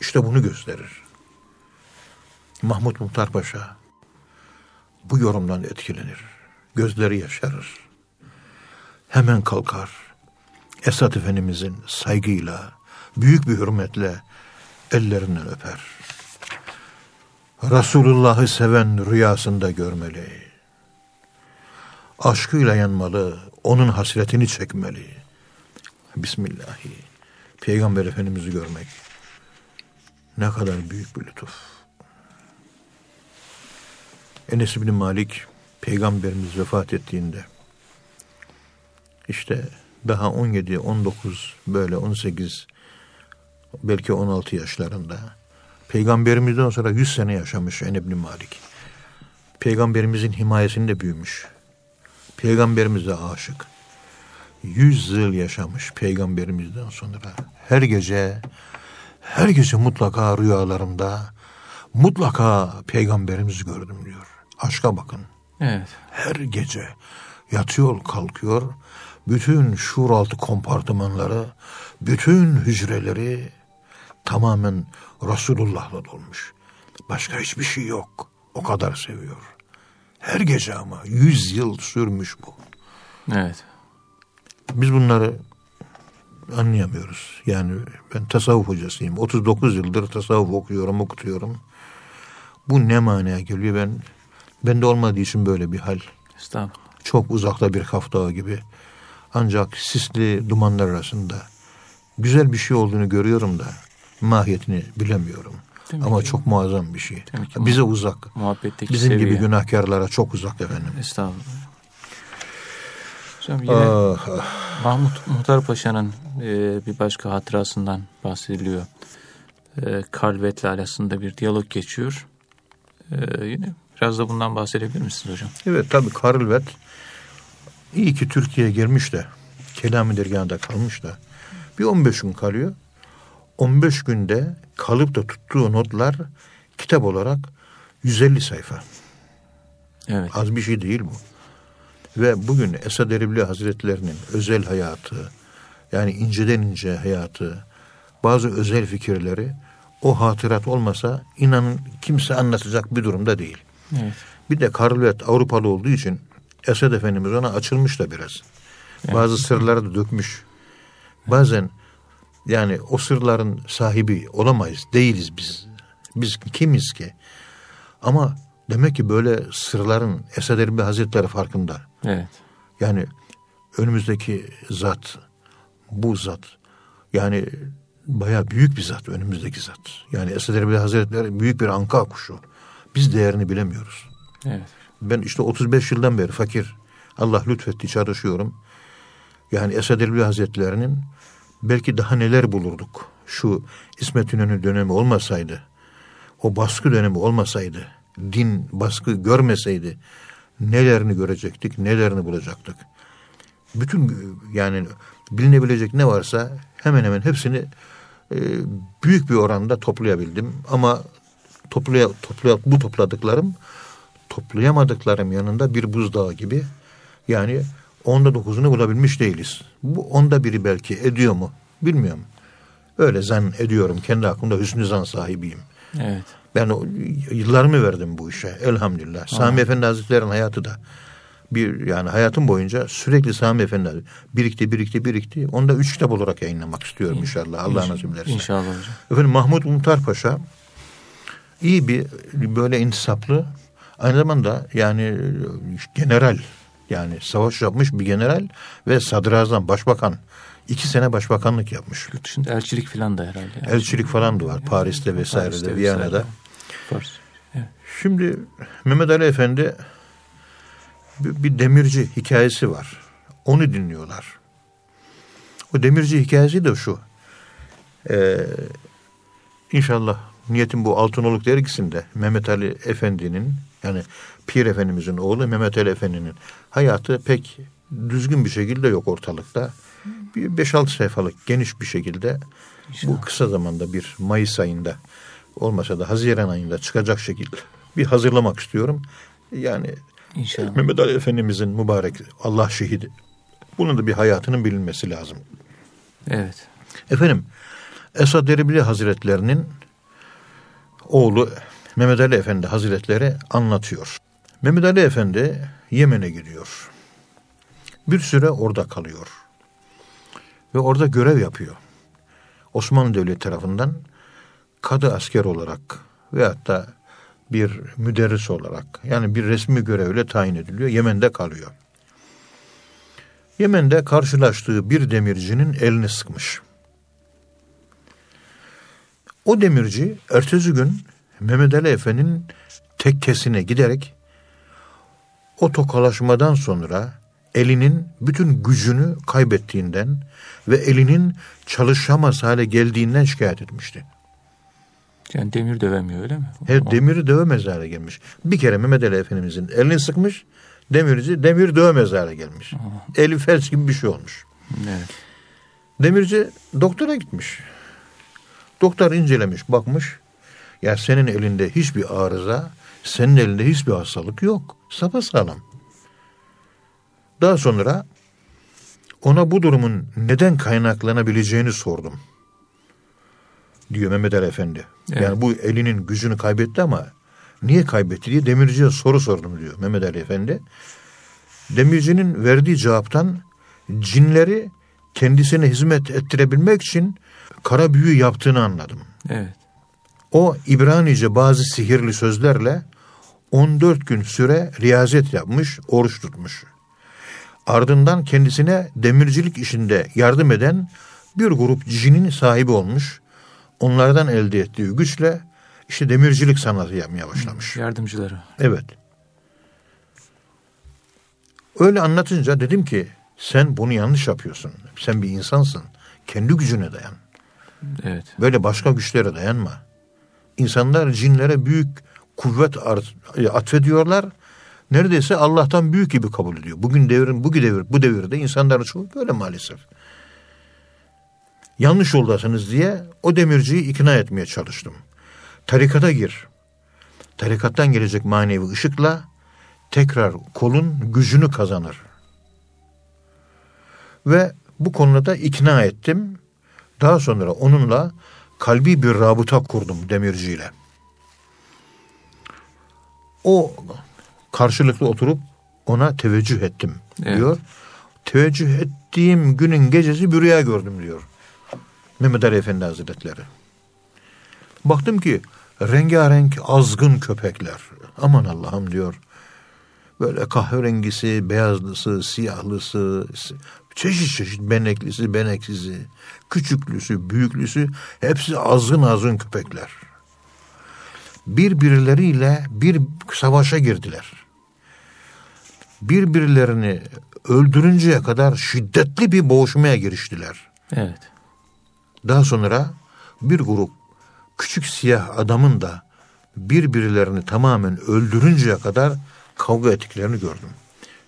S2: İşte bunu gösterir. Mahmut Muhtar Paşa bu yorumdan etkilenir. Gözleri yaşarır. Hemen kalkar. Esat Efendimizin saygıyla, büyük bir hürmetle ellerinden öper. Resulullah'ı seven rüyasında görmeli. Aşkıyla yanmalı, onun hasretini çekmeli. Bismillahi. Peygamber Efendimiz'i görmek ne kadar büyük bir lütuf. Enes bin Malik peygamberimiz vefat ettiğinde işte daha 17, 19 böyle 18 belki 16 yaşlarında peygamberimizden sonra 100 sene yaşamış Enes bin Malik. Peygamberimizin himayesinde büyümüş. Peygamberimize aşık. 100 yıl yaşamış peygamberimizden sonra. Her gece her gece mutlaka rüyalarımda mutlaka peygamberimizi gördüm diyor. Aşka bakın.
S1: Evet.
S2: Her gece yatıyor kalkıyor. Bütün şuur altı kompartımanları, bütün hücreleri tamamen Resulullah'la dolmuş. Başka hiçbir şey yok. O kadar seviyor. Her gece ama yüz yıl sürmüş bu.
S1: Evet.
S2: Biz bunları anlayamıyoruz. Yani ben tasavvuf hocasıyım. 39 yıldır tasavvuf okuyorum, okutuyorum. Bu ne manaya geliyor ben bende olmadığı için böyle bir hal.
S1: Estağfurullah.
S2: Çok uzakta bir kaftağı gibi. Ancak sisli dumanlar arasında güzel bir şey olduğunu görüyorum da mahiyetini bilemiyorum.
S1: Demek
S2: Ama çok muazzam bir şey.
S1: Demek
S2: Bize uzak.
S1: Muhabbetteki
S2: Bizim
S1: seviye.
S2: gibi günahkarlara çok uzak efendim.
S1: Estağfurullah. Hocam yine
S2: Ah, ah.
S1: Mahmut Muhtar Paşa'nın e, bir başka hatırasından bahsediliyor. E, Kalbet'le arasında bir diyalog geçiyor. E, yine biraz da bundan bahsedebilir misiniz hocam?
S2: Evet tabii Karlvet iyi ki Türkiye'ye girmiş de Kelami dergahında kalmış da bir 15 gün kalıyor. 15 günde kalıp da tuttuğu notlar kitap olarak 150 sayfa.
S1: Evet.
S2: Az bir şey değil bu. Ve bugün Esad Erbil Hazretlerinin özel hayatı, yani inceden ince hayatı, bazı özel fikirleri o hatırat olmasa inanın kimse anlatacak bir durumda değil.
S1: Evet.
S2: Bir de Karlvet Avrupalı olduğu için Esed Efendimiz ona açılmış da biraz. Bazı sırları da dökmüş. Bazen yani o sırların sahibi olamayız. Değiliz biz. Biz kimiz ki? Ama demek ki böyle sırların Esed Erbil Hazretleri farkında.
S1: Evet.
S2: Yani önümüzdeki zat, bu zat yani baya büyük bir zat önümüzdeki zat. Yani Esed Erbil Hazretleri büyük bir anka kuşu. Biz değerini bilemiyoruz.
S1: Evet.
S2: Ben işte 35 yıldan beri fakir. Allah lütfetti çalışıyorum. Yani Esed Erbil Hazretleri'nin belki daha neler bulurduk. Şu İsmet İnönü dönemi olmasaydı, o baskı dönemi olmasaydı, din baskı görmeseydi nelerini görecektik, nelerini bulacaktık. Bütün yani bilinebilecek ne varsa hemen hemen hepsini e, büyük bir oranda toplayabildim. Ama toplaya, toplaya, bu topladıklarım toplayamadıklarım yanında bir buzdağı gibi. Yani onda dokuzunu bulabilmiş değiliz. Bu onda biri belki ediyor mu bilmiyorum. Öyle zan ediyorum. Kendi aklımda hüsnü zan sahibiyim.
S1: Evet.
S2: Ben o, yıllarımı verdim bu işe elhamdülillah. Sami Efendi Hazretleri'nin hayatı da bir yani hayatım boyunca sürekli Sami Efendi birikti birikti birikti. Onu da üç kitap olarak yayınlamak istiyorum inşallah. Allah nasip ederse.
S1: İnşallah hocam.
S2: Efendim Mahmut Muhtar Paşa iyi bir böyle intisaplı aynı zamanda yani general yani savaş yapmış bir general ve sadrazam başbakan iki sene başbakanlık yapmış.
S1: Yurt dışında elçilik falan da herhalde.
S2: Elçilik falan da var Paris'te vesairede
S1: Paris'te
S2: Viyana'da.
S1: Evet.
S2: Şimdi Mehmet Ali Efendi bir bir demirci hikayesi var. Onu dinliyorlar. O demirci hikayesi de şu. Ee, inşallah niyetim bu Altınoluk dergisinde Mehmet Ali Efendi'nin yani Pir Efendimizin oğlu Mehmet Ali Efendi'nin hayatı pek düzgün bir şekilde yok ortalıkta. Bir 5-6 sayfalık geniş bir şekilde bu kısa zamanda bir Mayıs ayında olmasa da Haziran ayında çıkacak şekilde bir hazırlamak istiyorum. Yani
S1: İnşallah.
S2: Mehmet Ali Efendimizin mübarek Allah şehidi. Bunun da bir hayatının bilinmesi lazım.
S1: Evet.
S2: Efendim Esad Erbili Hazretlerinin oğlu Mehmet Ali Efendi Hazretleri anlatıyor. Mehmet Ali Efendi Yemen'e gidiyor. Bir süre orada kalıyor. Ve orada görev yapıyor. Osmanlı Devleti tarafından kadı asker olarak veyahut da bir müderris olarak yani bir resmi görevle tayin ediliyor. Yemen'de kalıyor. Yemen'de karşılaştığı bir demircinin elini sıkmış. O demirci ertesi gün Mehmet Ali Efe'nin tekkesine giderek o tokalaşmadan sonra elinin bütün gücünü kaybettiğinden ve elinin çalışamaz hale geldiğinden şikayet etmişti.
S1: Yani demir dövemiyor öyle mi?
S2: Evet
S1: O-
S2: demiri dövemez hale gelmiş. Bir kere Mehmet Ali Efendimizin elini sıkmış, demirci demir dövemez hale gelmiş. Eli felç gibi bir şey olmuş.
S1: Evet.
S2: Demirci doktora gitmiş. Doktor incelemiş, bakmış. Ya senin elinde hiçbir arıza, senin elinde hiçbir hastalık yok. Sapasağlam. Daha sonra ona bu durumun neden kaynaklanabileceğini sordum. Diyor Mehmet Ali Efendi.
S1: Evet.
S2: Yani bu elinin gücünü kaybetti ama niye kaybetti diye demirciye soru sordum diyor Mehmet Ali Efendi. Demircinin verdiği cevaptan cinleri kendisine hizmet ettirebilmek için kara büyü yaptığını anladım.
S1: Evet.
S2: O İbranice bazı sihirli sözlerle 14 gün süre riyazet yapmış, oruç tutmuş. Ardından kendisine demircilik işinde yardım eden bir grup cinin sahibi olmuş. Onlardan elde ettiği güçle işte demircilik sanatı yapmaya başlamış.
S1: Yardımcıları.
S2: Evet. Öyle anlatınca dedim ki sen bunu yanlış yapıyorsun. Sen bir insansın. Kendi gücüne dayan.
S1: Evet.
S2: Böyle başka güçlere dayanma. İnsanlar cinlere büyük kuvvet atfediyorlar. Neredeyse Allah'tan büyük gibi kabul ediyor. Bugün devrin bu devir bu devirde insanların çoğu böyle maalesef. Yanlış yoldasınız diye o demirciyi ikna etmeye çalıştım. Tarikata gir. Tarikattan gelecek manevi ışıkla tekrar kolun gücünü kazanır. Ve bu konuda ikna ettim Daha sonra onunla kalbi bir rabıta kurdum demirciyle. O karşılıklı oturup ona teveccüh ettim
S1: Evet.
S2: diyor. Teveccüh ettiğim günün gecesi bir rüya gördüm diyor. Mehmet Ali Efendi Hazretleri. Baktım ki rengarenk azgın köpekler. Aman Allah'ım diyor. Böyle kahverengisi, beyazlısı, siyahlısı, çeşit çeşit beneklisi, beneksizi, küçüklüsü, büyüklüsü hepsi azgın azgın köpekler. Birbirleriyle bir savaşa girdiler. Birbirlerini öldürünceye kadar şiddetli bir boğuşmaya giriştiler.
S1: Evet.
S2: Daha sonra bir grup küçük siyah adamın da birbirlerini tamamen öldürünceye kadar kavga ettiklerini gördüm.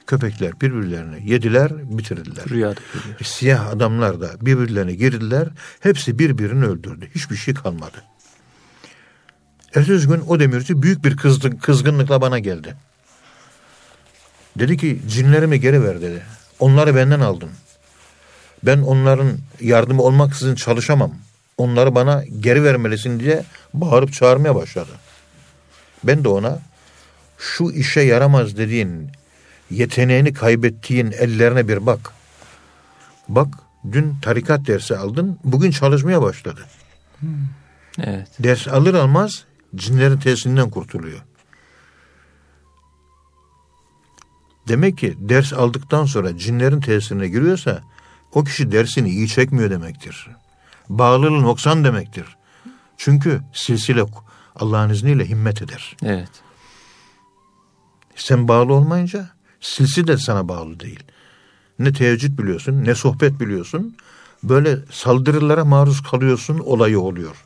S2: Köpekler birbirlerini yediler, bitirdiler.
S1: Rüyada görüyor.
S2: Siyah adamlar da birbirlerine girdiler. Hepsi birbirini öldürdü. Hiçbir şey kalmadı. Ertesi gün o demirci büyük bir kızgın, kızgınlıkla bana geldi. Dedi ki cinlerimi geri ver dedi. Onları benden aldın. Ben onların yardımı olmaksızın çalışamam. Onları bana geri vermelisin diye bağırıp çağırmaya başladı. Ben de ona şu işe yaramaz dediğin yeteneğini kaybettiğin ellerine bir bak. Bak dün tarikat dersi aldın bugün çalışmaya başladı.
S1: Evet.
S2: Ders alır almaz cinlerin tesirinden kurtuluyor. Demek ki ders aldıktan sonra cinlerin tesirine giriyorsa o kişi dersini iyi çekmiyor demektir. Bağlılığı noksan demektir. Çünkü silsile Allah'ın izniyle himmet eder.
S1: Evet.
S2: Sen bağlı olmayınca silsile de sana bağlı değil. Ne teheccüd biliyorsun ne sohbet biliyorsun. Böyle saldırılara maruz kalıyorsun olayı oluyor.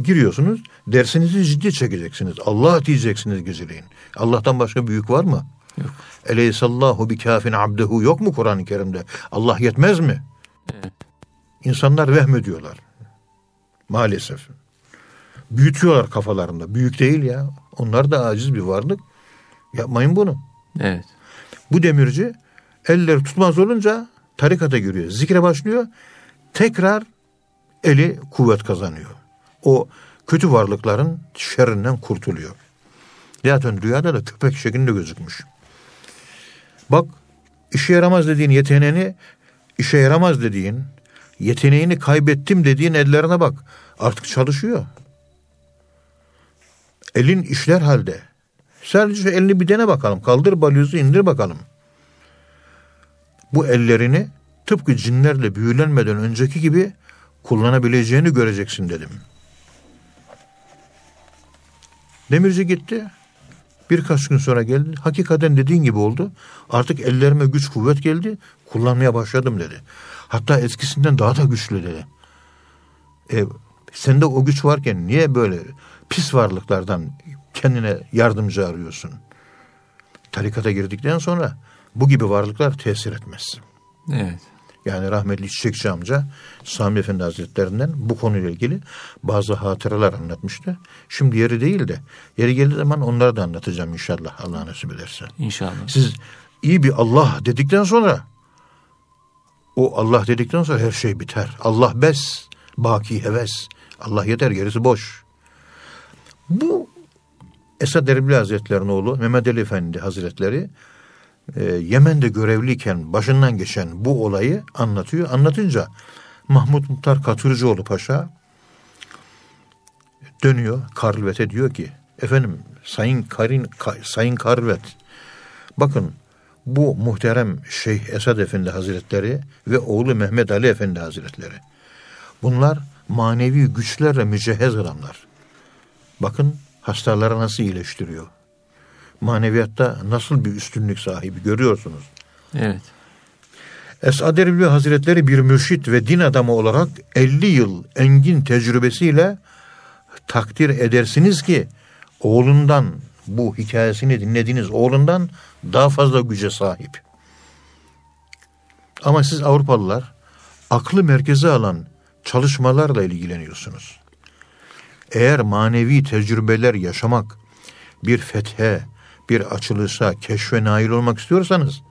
S2: Giriyorsunuz dersinizi ciddi çekeceksiniz. Allah diyeceksiniz geceleyin. Allah'tan başka büyük var mı?
S1: Yok.
S2: Eleysallahu bi kafin abdehu yok mu Kur'an-ı Kerim'de? Allah yetmez mi?
S1: Evet.
S2: İnsanlar vehmediyorlar. Maalesef. Büyütüyorlar kafalarında. Büyük değil ya. Onlar da aciz bir varlık. Yapmayın bunu.
S1: Evet.
S2: Bu demirci elleri tutmaz olunca tarikata giriyor. Zikre başlıyor. Tekrar eli kuvvet kazanıyor. O kötü varlıkların şerrinden kurtuluyor. Zaten rüyada da köpek şeklinde gözükmüş. Bak işe yaramaz dediğin yeteneğini işe yaramaz dediğin yeteneğini kaybettim dediğin ellerine bak. Artık çalışıyor. Elin işler halde. Sadece şu elini bir dene bakalım. Kaldır balyozu indir bakalım. Bu ellerini tıpkı cinlerle büyülenmeden önceki gibi kullanabileceğini göreceksin dedim. Demirci gitti. Birkaç gün sonra geldi. Hakikaten dediğin gibi oldu. Artık ellerime güç kuvvet geldi. Kullanmaya başladım dedi. Hatta eskisinden daha da güçlü dedi. E, sende o güç varken niye böyle pis varlıklardan kendine yardımcı arıyorsun? Tarikata girdikten sonra bu gibi varlıklar tesir etmez.
S1: Evet.
S2: Yani rahmetli Çiçekçi amca Sami Efendi Hazretlerinden bu konuyla ilgili bazı hatıralar anlatmıştı. Şimdi yeri değil de yeri geldiği zaman onları da anlatacağım inşallah Allah nasip ederse.
S1: İnşallah.
S2: Siz iyi bir Allah dedikten sonra o Allah dedikten sonra her şey biter. Allah bes, baki heves. Allah yeter gerisi boş. Bu Esad Erbil Hazretleri'nin oğlu Mehmet Ali Efendi Hazretleri e, Yemen'de görevliyken başından geçen bu olayı anlatıyor. Anlatınca Mahmut Muhtar Katırcıoğlu Paşa dönüyor Karlvet'e diyor ki efendim Sayın Karin Ka- Sayın Karlvet bakın bu muhterem Şeyh Esad Efendi Hazretleri ve oğlu Mehmet Ali Efendi Hazretleri bunlar manevi güçlerle mücehhez adamlar. Bakın hastaları nasıl iyileştiriyor. Maneviyatta nasıl bir üstünlük sahibi görüyorsunuz.
S1: Evet.
S2: Esad Erbil Hazretleri bir mürşit ve din adamı olarak 50 yıl engin tecrübesiyle takdir edersiniz ki oğlundan bu hikayesini dinlediğiniz oğlundan daha fazla güce sahip. Ama siz Avrupalılar aklı merkeze alan çalışmalarla ilgileniyorsunuz. Eğer manevi tecrübeler yaşamak, bir fethe, bir açılışa, keşfe nail olmak istiyorsanız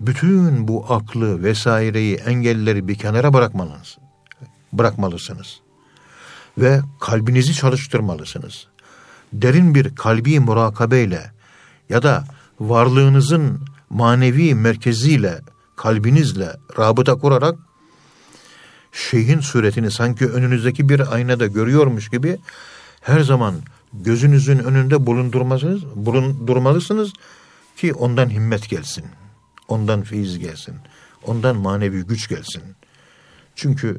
S2: bütün bu aklı vesaireyi engelleri bir kenara bırakmalısınız. Bırakmalısınız. Ve kalbinizi çalıştırmalısınız. Derin bir kalbi murakabeyle ya da varlığınızın manevi merkeziyle, kalbinizle rabıta kurarak şeyhin suretini sanki önünüzdeki bir aynada görüyormuş gibi her zaman gözünüzün önünde bulundurmalısınız, bulundurmalısınız ki ondan himmet gelsin. Ondan feyiz gelsin. Ondan manevi güç gelsin. Çünkü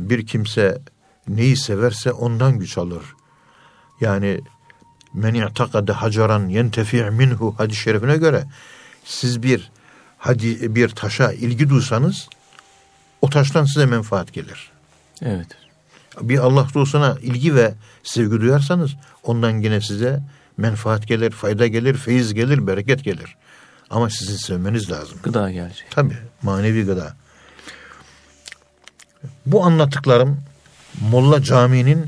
S2: bir kimse neyi severse ondan güç alır. Yani men i'takade hacaran yentefi' minhu hadis şerifine göre siz bir hadi bir taşa ilgi duysanız o taştan size menfaat gelir.
S1: Evet.
S2: Bir Allah dostuna ilgi ve sevgi duyarsanız ondan yine size menfaat gelir, fayda gelir, feyiz gelir, bereket gelir. Ama sizin sevmeniz lazım.
S1: Gıda gelecek.
S2: Tabii manevi gıda. Bu anlattıklarım Molla Camii'nin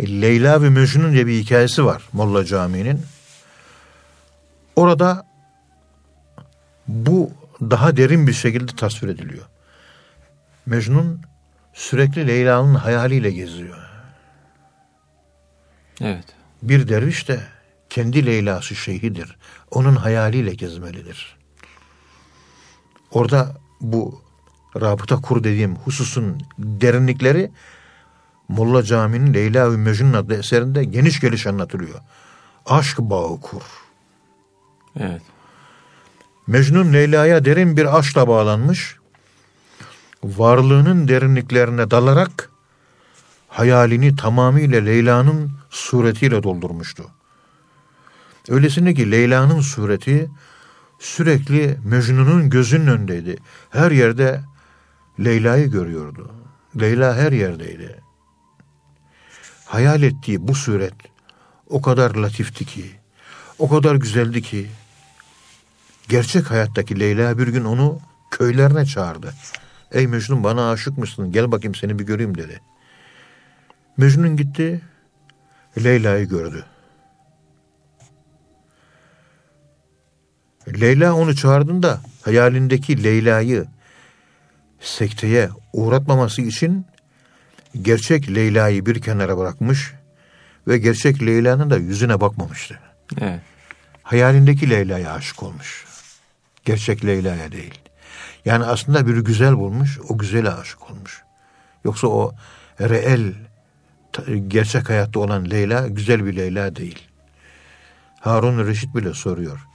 S2: Leyla ve Mecnun diye bir hikayesi var Molla Camii'nin. Orada bu daha derin bir şekilde tasvir ediliyor. Mecnun sürekli Leyla'nın hayaliyle geziyor.
S1: Evet.
S2: Bir derviş de kendi Leyla'sı şeyhidir. Onun hayaliyle gezmelidir. Orada bu rabıta kur dediğim hususun derinlikleri Molla Camii'nin Leyla ve Mecnun adlı eserinde geniş geniş anlatılıyor. Aşk bağı kur.
S1: Evet.
S2: Mecnun Leyla'ya derin bir aşkla bağlanmış. Varlığının derinliklerine dalarak hayalini tamamıyla Leyla'nın suretiyle doldurmuştu. Öylesine ki Leyla'nın sureti sürekli Mecnun'un gözünün önündeydi. Her yerde Leyla'yı görüyordu. Leyla her yerdeydi. Hayal ettiği bu suret o kadar latifti ki, o kadar güzeldi ki, gerçek hayattaki Leyla bir gün onu köylerine çağırdı. Ey Mecnun bana aşık mısın? Gel bakayım seni bir göreyim dedi. Mecnun gitti, Leyla'yı gördü. Leyla onu çağırdığında hayalindeki Leyla'yı sekteye uğratmaması için gerçek Leyla'yı bir kenara bırakmış ve gerçek Leyla'nın da yüzüne bakmamıştı.
S1: Evet.
S2: Hayalindeki Leyla'ya aşık olmuş. Gerçek Leyla'ya değil. Yani aslında bir güzel bulmuş, o güzele aşık olmuş. Yoksa o reel, gerçek hayatta olan Leyla güzel bir Leyla değil. Harun Reşit bile soruyor.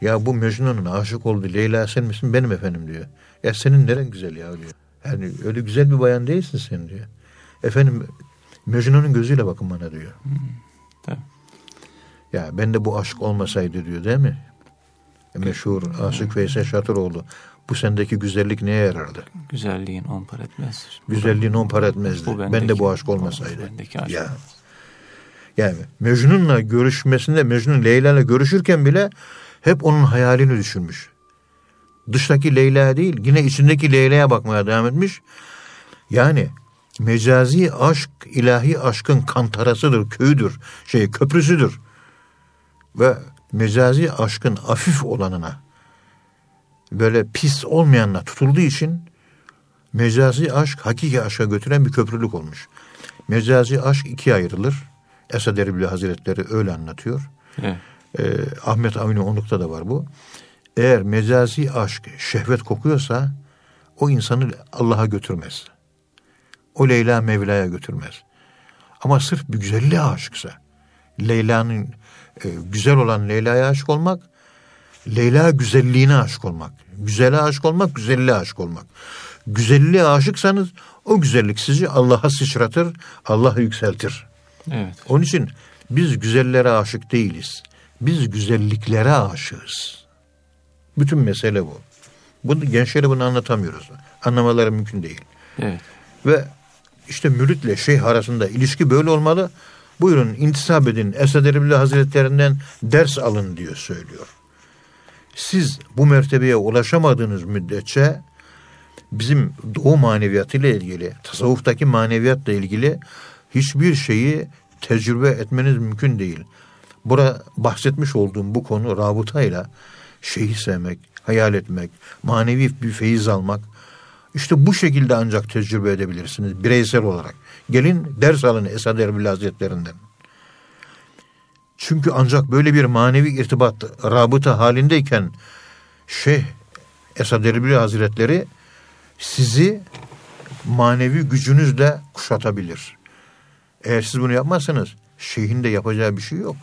S2: Ya bu Mecnun'un aşık olduğu Leyla sen misin? Benim efendim diyor. Ya senin neren güzel ya diyor. Yani öyle güzel bir bayan değilsin sen diyor. Efendim Mecnun'un gözüyle bakın bana diyor.
S1: Hmm, tabii.
S2: Ya ben de bu aşk olmasaydı diyor değil mi? Meşhur Aşık Veysel Şatıroğlu. Bu sendeki güzellik neye yarardı?
S1: Güzelliğin on para etmez.
S2: Güzelliğin on para etmezdi.
S1: Bu
S2: ben de bu aşk olmasaydı.
S1: bendeki aşk
S2: ya.
S1: olmaz.
S2: Yani Mecnun'la görüşmesinde Mecnun Leyla'yla görüşürken bile hep onun hayalini düşünmüş. Dıştaki Leyla değil yine içindeki Leyla'ya bakmaya devam etmiş. Yani mecazi aşk ilahi aşkın kantarasıdır, köyüdür, şey köprüsüdür. Ve mecazi aşkın afif olanına böyle pis olmayanla tutulduğu için mecazi aşk hakiki aşka götüren bir köprülük olmuş. Mecazi aşk ikiye ayrılır. Esad Erbil Hazretleri öyle anlatıyor.
S1: Evet.
S2: Ee, Ahmet Avni Onluk'ta da var bu. Eğer mecazi aşk şehvet kokuyorsa o insanı Allah'a götürmez. O Leyla Mevla'ya götürmez. Ama sırf bir güzelliğe aşıksa, Leyla'nın e, güzel olan Leyla'ya aşık olmak, Leyla güzelliğine aşık olmak. Güzele aşık olmak, güzelliğe aşık olmak. Güzelliğe aşıksanız o güzellik sizi Allah'a sıçratır, Allah'ı yükseltir.
S1: Evet.
S2: Onun için biz güzellere aşık değiliz. Biz güzelliklere aşığız. Bütün mesele bu. Bunu gençlere bunu anlatamıyoruz. Anlamaları mümkün değil.
S1: Evet.
S2: Ve işte müritle şeyh arasında ilişki böyle olmalı. Buyurun intisap edin. Esad Erbil Hazretlerinden ders alın diyor söylüyor. Siz bu mertebeye ulaşamadığınız müddetçe bizim doğu maneviyatıyla ilgili, tasavvuftaki maneviyatla ilgili hiçbir şeyi tecrübe etmeniz mümkün değil. Bura bahsetmiş olduğum bu konu rabıtayla şeyhi sevmek, hayal etmek, manevi bir feyiz almak. İşte bu şekilde ancak tecrübe edebilirsiniz bireysel olarak. Gelin ders alın Esad Erbil Hazretlerinden. Çünkü ancak böyle bir manevi irtibat, rabıta halindeyken Şeyh Esad Erbil Hazretleri sizi manevi gücünüzle kuşatabilir. Eğer siz bunu yapmazsanız şeyhin de yapacağı bir şey yok.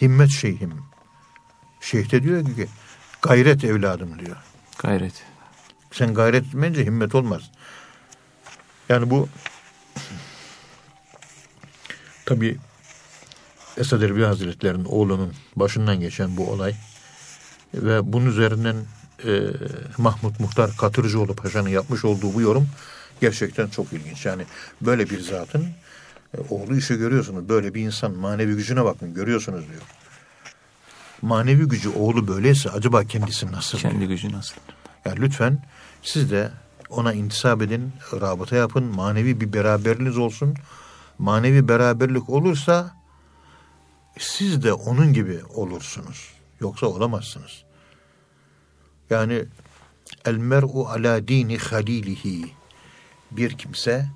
S2: Himmet şeyhim. Şeyh de diyor ki gayret evladım diyor.
S1: Gayret.
S2: Sen gayret etmeyince himmet olmaz. Yani bu tabi Esad Erbil Hazretleri'nin oğlunun başından geçen bu olay ve bunun üzerinden e, Mahmut Muhtar Katırcıoğlu Paşa'nın yapmış olduğu bu yorum gerçekten çok ilginç. Yani böyle bir zatın e, oğlu işi görüyorsunuz. Böyle bir insan manevi gücüne bakın görüyorsunuz diyor. Manevi gücü oğlu böyleyse acaba kendisi nasıl?
S1: Kendi gücü nasıl?
S2: Yani lütfen siz de ona intisap edin, rabıta yapın, manevi bir beraberliğiniz olsun. Manevi beraberlik olursa siz de onun gibi olursunuz. Yoksa olamazsınız. Yani el mer'u ala dini halilihi bir kimse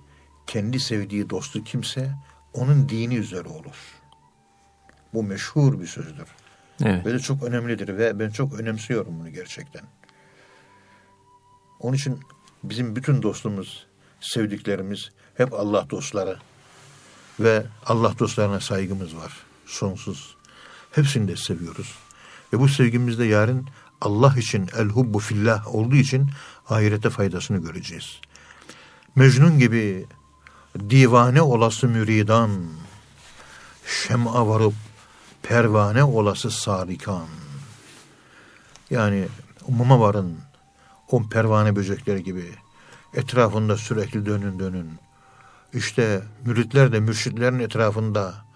S2: kendi sevdiği dostu kimse onun dini üzere olur. Bu meşhur bir sözdür.
S1: Evet.
S2: Ve de çok önemlidir ve ben çok önemsiyorum bunu gerçekten. Onun için bizim bütün dostumuz, sevdiklerimiz hep Allah dostları ve Allah dostlarına saygımız var. Sonsuz. Hepsini de seviyoruz. Ve bu sevgimizde yarın Allah için el hubbu fillah olduğu için ahirete faydasını göreceğiz. Mecnun gibi divane olası müridan, şem'a varıp pervane olası sarikan. Yani umuma varın, o pervane böcekleri gibi etrafında sürekli dönün dönün. İşte müritler de mürşitlerin etrafında,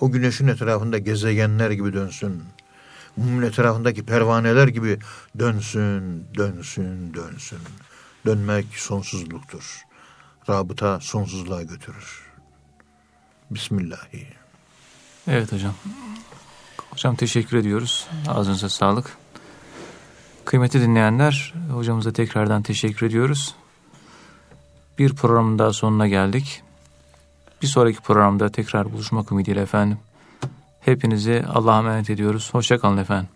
S2: o güneşin etrafında gezegenler gibi dönsün. Mumun etrafındaki pervaneler gibi dönsün, dönsün, dönsün. Dönmek sonsuzluktur. Rabıta sonsuzluğa götürür. Bismillahi.
S1: Evet hocam. Hocam teşekkür ediyoruz. Ağzınıza sağlık. Kıymetli dinleyenler, hocamıza tekrardan teşekkür ediyoruz. Bir programın daha sonuna geldik. Bir sonraki programda tekrar buluşmak ümidiyle efendim. Hepinizi Allah'a emanet ediyoruz. Hoşçakalın efendim.